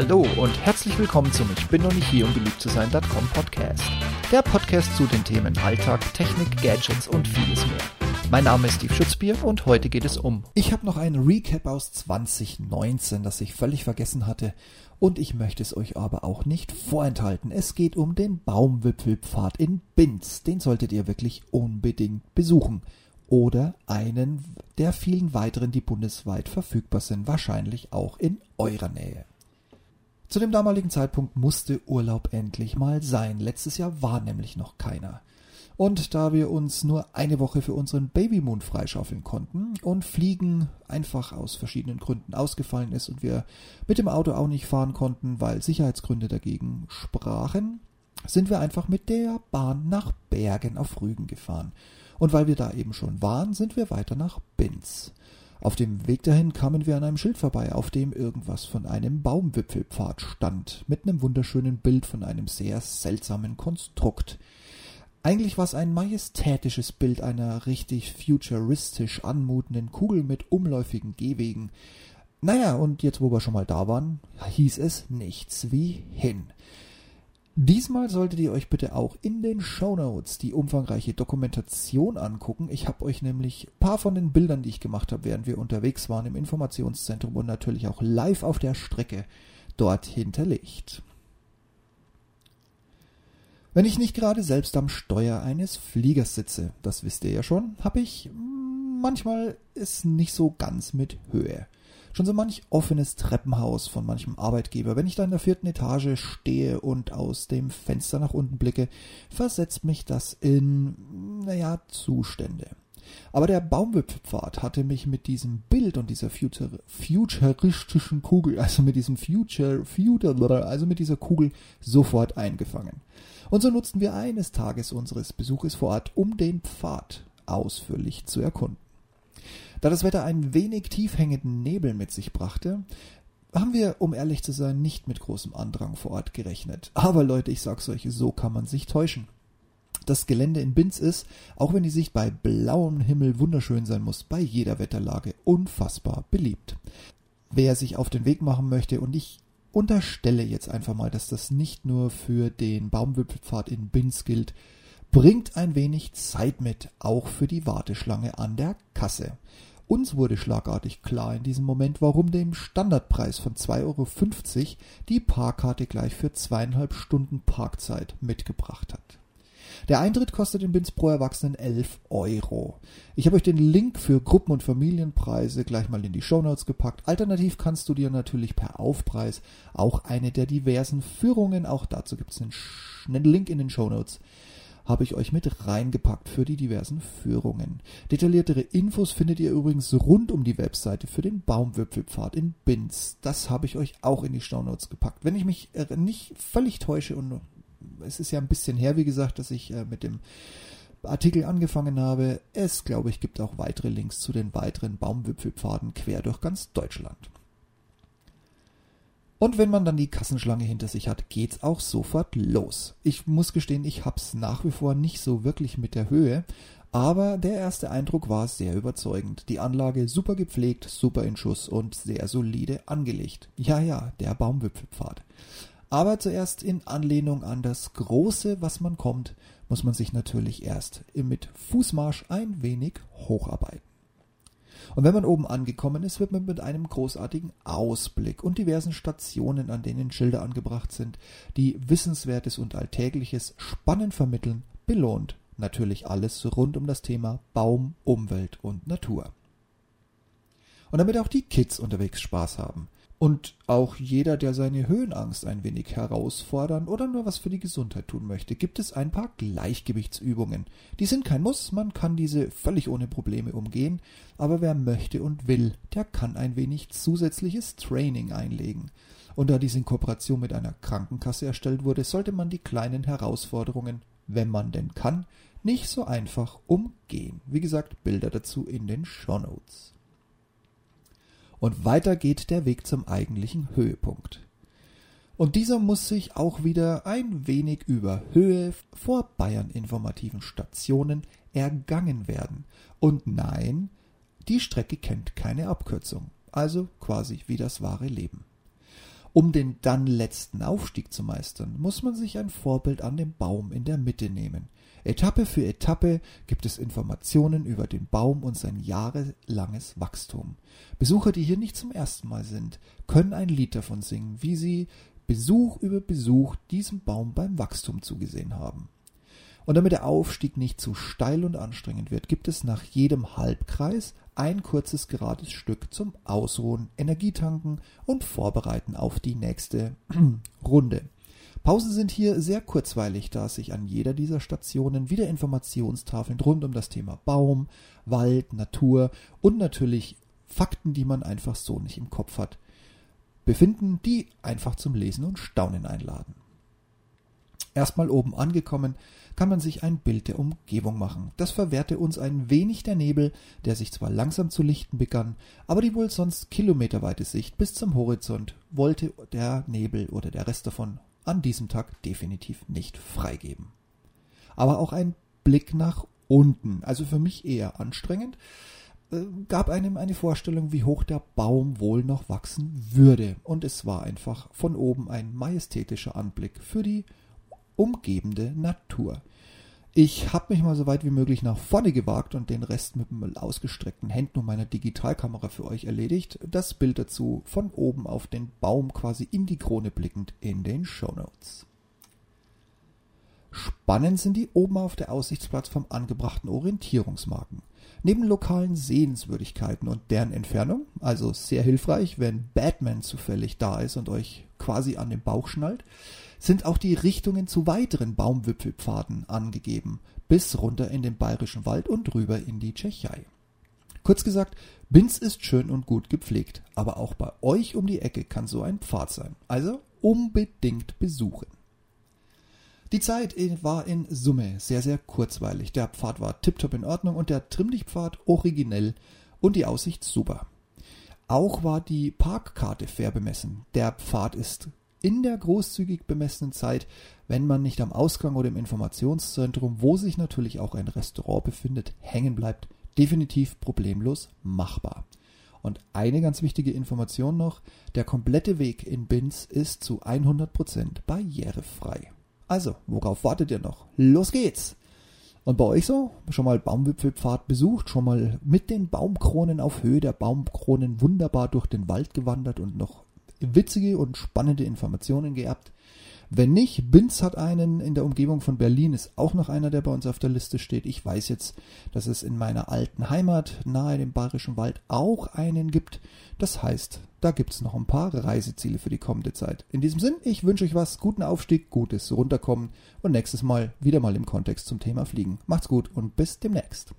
Hallo und herzlich willkommen zum Ich bin noch nicht hier, um beliebt zu sein.com Podcast. Der Podcast zu den Themen Alltag, Technik, Gadgets und vieles mehr. Mein Name ist Steve Schutzbier und heute geht es um. Ich habe noch ein Recap aus 2019, das ich völlig vergessen hatte und ich möchte es euch aber auch nicht vorenthalten. Es geht um den Baumwipfelpfad in Binz. Den solltet ihr wirklich unbedingt besuchen. Oder einen der vielen weiteren, die bundesweit verfügbar sind, wahrscheinlich auch in eurer Nähe. Zu dem damaligen Zeitpunkt musste Urlaub endlich mal sein. Letztes Jahr war nämlich noch keiner. Und da wir uns nur eine Woche für unseren Babymoon freischaufeln konnten und Fliegen einfach aus verschiedenen Gründen ausgefallen ist und wir mit dem Auto auch nicht fahren konnten, weil Sicherheitsgründe dagegen sprachen, sind wir einfach mit der Bahn nach Bergen auf Rügen gefahren. Und weil wir da eben schon waren, sind wir weiter nach Binz. Auf dem Weg dahin kamen wir an einem Schild vorbei, auf dem irgendwas von einem Baumwipfelpfad stand, mit einem wunderschönen Bild von einem sehr seltsamen Konstrukt. Eigentlich war es ein majestätisches Bild einer richtig futuristisch anmutenden Kugel mit umläufigen Gehwegen. Naja, und jetzt, wo wir schon mal da waren, hieß es nichts wie hin. Diesmal solltet ihr euch bitte auch in den Show Notes die umfangreiche Dokumentation angucken. Ich habe euch nämlich ein paar von den Bildern, die ich gemacht habe, während wir unterwegs waren im Informationszentrum und natürlich auch live auf der Strecke dort hinterlegt. Wenn ich nicht gerade selbst am Steuer eines Fliegers sitze, das wisst ihr ja schon, habe ich manchmal es nicht so ganz mit Höhe. Schon so manch offenes Treppenhaus von manchem Arbeitgeber, wenn ich da in der vierten Etage stehe und aus dem Fenster nach unten blicke, versetzt mich das in, naja, Zustände. Aber der Baumwipfelpfad hatte mich mit diesem Bild und dieser future, futuristischen Kugel, also mit diesem Future, Future, also mit dieser Kugel sofort eingefangen. Und so nutzten wir eines Tages unseres Besuches vor Ort, um den Pfad ausführlich zu erkunden. Da das Wetter ein wenig tiefhängenden Nebel mit sich brachte, haben wir, um ehrlich zu sein, nicht mit großem Andrang vor Ort gerechnet. Aber Leute, ich sag's euch, so kann man sich täuschen. Das Gelände in Binz ist, auch wenn die Sicht bei blauem Himmel wunderschön sein muss, bei jeder Wetterlage unfassbar beliebt. Wer sich auf den Weg machen möchte, und ich unterstelle jetzt einfach mal, dass das nicht nur für den Baumwipfelpfad in Binz gilt, bringt ein wenig Zeit mit, auch für die Warteschlange an der Kasse. Uns wurde schlagartig klar in diesem Moment, warum dem Standardpreis von 2,50 Euro die Parkkarte gleich für zweieinhalb Stunden Parkzeit mitgebracht hat. Der Eintritt kostet in Binz pro Erwachsenen 11 Euro. Ich habe euch den Link für Gruppen- und Familienpreise gleich mal in die Shownotes gepackt. Alternativ kannst du dir natürlich per Aufpreis auch eine der diversen Führungen, auch dazu gibt es einen Link in den Shownotes, habe ich euch mit reingepackt für die diversen Führungen. Detailliertere Infos findet ihr übrigens rund um die Webseite für den Baumwipfelpfad in Binz. Das habe ich euch auch in die Shownotes gepackt. Wenn ich mich äh, nicht völlig täusche und es ist ja ein bisschen her, wie gesagt, dass ich äh, mit dem Artikel angefangen habe. Es, glaube ich, gibt auch weitere Links zu den weiteren Baumwipfelpfaden quer durch ganz Deutschland. Und wenn man dann die Kassenschlange hinter sich hat, geht's auch sofort los. Ich muss gestehen, ich hab's nach wie vor nicht so wirklich mit der Höhe, aber der erste Eindruck war sehr überzeugend. Die Anlage super gepflegt, super in Schuss und sehr solide angelegt. Ja, ja, der Baumwipfelpfad. Aber zuerst in Anlehnung an das Große, was man kommt, muss man sich natürlich erst mit Fußmarsch ein wenig hocharbeiten. Und wenn man oben angekommen ist, wird man mit einem großartigen Ausblick und diversen Stationen, an denen Schilder angebracht sind, die Wissenswertes und Alltägliches spannend vermitteln, belohnt. Natürlich alles rund um das Thema Baum, Umwelt und Natur. Und damit auch die Kids unterwegs Spaß haben. Und auch jeder, der seine Höhenangst ein wenig herausfordern oder nur was für die Gesundheit tun möchte, gibt es ein paar Gleichgewichtsübungen. Die sind kein Muss, man kann diese völlig ohne Probleme umgehen, aber wer möchte und will, der kann ein wenig zusätzliches Training einlegen. Und da dies in Kooperation mit einer Krankenkasse erstellt wurde, sollte man die kleinen Herausforderungen, wenn man denn kann, nicht so einfach umgehen. Wie gesagt, Bilder dazu in den Show Notes. Und weiter geht der Weg zum eigentlichen Höhepunkt. Und dieser muss sich auch wieder ein wenig über Höhe vor Bayern informativen Stationen ergangen werden. Und nein, die Strecke kennt keine Abkürzung. Also quasi wie das wahre Leben. Um den dann letzten Aufstieg zu meistern, muss man sich ein Vorbild an dem Baum in der Mitte nehmen. Etappe für Etappe gibt es Informationen über den Baum und sein jahrelanges Wachstum. Besucher, die hier nicht zum ersten Mal sind, können ein Lied davon singen, wie sie Besuch über Besuch diesem Baum beim Wachstum zugesehen haben. Und damit der Aufstieg nicht zu steil und anstrengend wird, gibt es nach jedem Halbkreis ein kurzes gerades Stück zum Ausruhen, Energietanken und Vorbereiten auf die nächste Runde. Pausen sind hier sehr kurzweilig, da sich an jeder dieser Stationen wieder Informationstafeln rund um das Thema Baum, Wald, Natur und natürlich Fakten, die man einfach so nicht im Kopf hat, befinden, die einfach zum Lesen und Staunen einladen. Erstmal oben angekommen, kann man sich ein Bild der Umgebung machen. Das verwehrte uns ein wenig der Nebel, der sich zwar langsam zu lichten begann, aber die wohl sonst kilometerweite Sicht bis zum Horizont wollte der Nebel oder der Rest davon an diesem Tag definitiv nicht freigeben. Aber auch ein Blick nach unten, also für mich eher anstrengend, äh, gab einem eine Vorstellung, wie hoch der Baum wohl noch wachsen würde. Und es war einfach von oben ein majestätischer Anblick für die umgebende Natur. Ich habe mich mal so weit wie möglich nach vorne gewagt und den Rest mit dem ausgestreckten Händen und meiner Digitalkamera für euch erledigt. Das Bild dazu von oben auf den Baum quasi in die Krone blickend in den Show Notes. Spannend sind die oben auf der Aussichtsplattform angebrachten Orientierungsmarken. Neben lokalen Sehenswürdigkeiten und deren Entfernung, also sehr hilfreich, wenn Batman zufällig da ist und euch quasi an den Bauch schnallt, sind auch die Richtungen zu weiteren Baumwipfelpfaden angegeben, bis runter in den bayerischen Wald und rüber in die Tschechei. Kurz gesagt, Binz ist schön und gut gepflegt, aber auch bei euch um die Ecke kann so ein Pfad sein. Also unbedingt besuchen. Die Zeit war in Summe sehr, sehr kurzweilig. Der Pfad war tiptop in Ordnung und der Trimmlichtpfad originell und die Aussicht super. Auch war die Parkkarte fair bemessen. Der Pfad ist in der großzügig bemessenen Zeit, wenn man nicht am Ausgang oder im Informationszentrum, wo sich natürlich auch ein Restaurant befindet, hängen bleibt, definitiv problemlos machbar. Und eine ganz wichtige Information noch, der komplette Weg in Binz ist zu 100% barrierefrei. Also, worauf wartet ihr noch? Los geht's! Und bei euch so? Schon mal Baumwipfelpfad besucht? Schon mal mit den Baumkronen auf Höhe der Baumkronen wunderbar durch den Wald gewandert und noch witzige und spannende Informationen geerbt. Wenn nicht, Binz hat einen in der Umgebung von Berlin, ist auch noch einer, der bei uns auf der Liste steht. Ich weiß jetzt, dass es in meiner alten Heimat nahe dem Bayerischen Wald auch einen gibt. Das heißt, da gibt es noch ein paar Reiseziele für die kommende Zeit. In diesem Sinn, ich wünsche euch was, guten Aufstieg, gutes Runterkommen und nächstes Mal wieder mal im Kontext zum Thema Fliegen. Macht's gut und bis demnächst.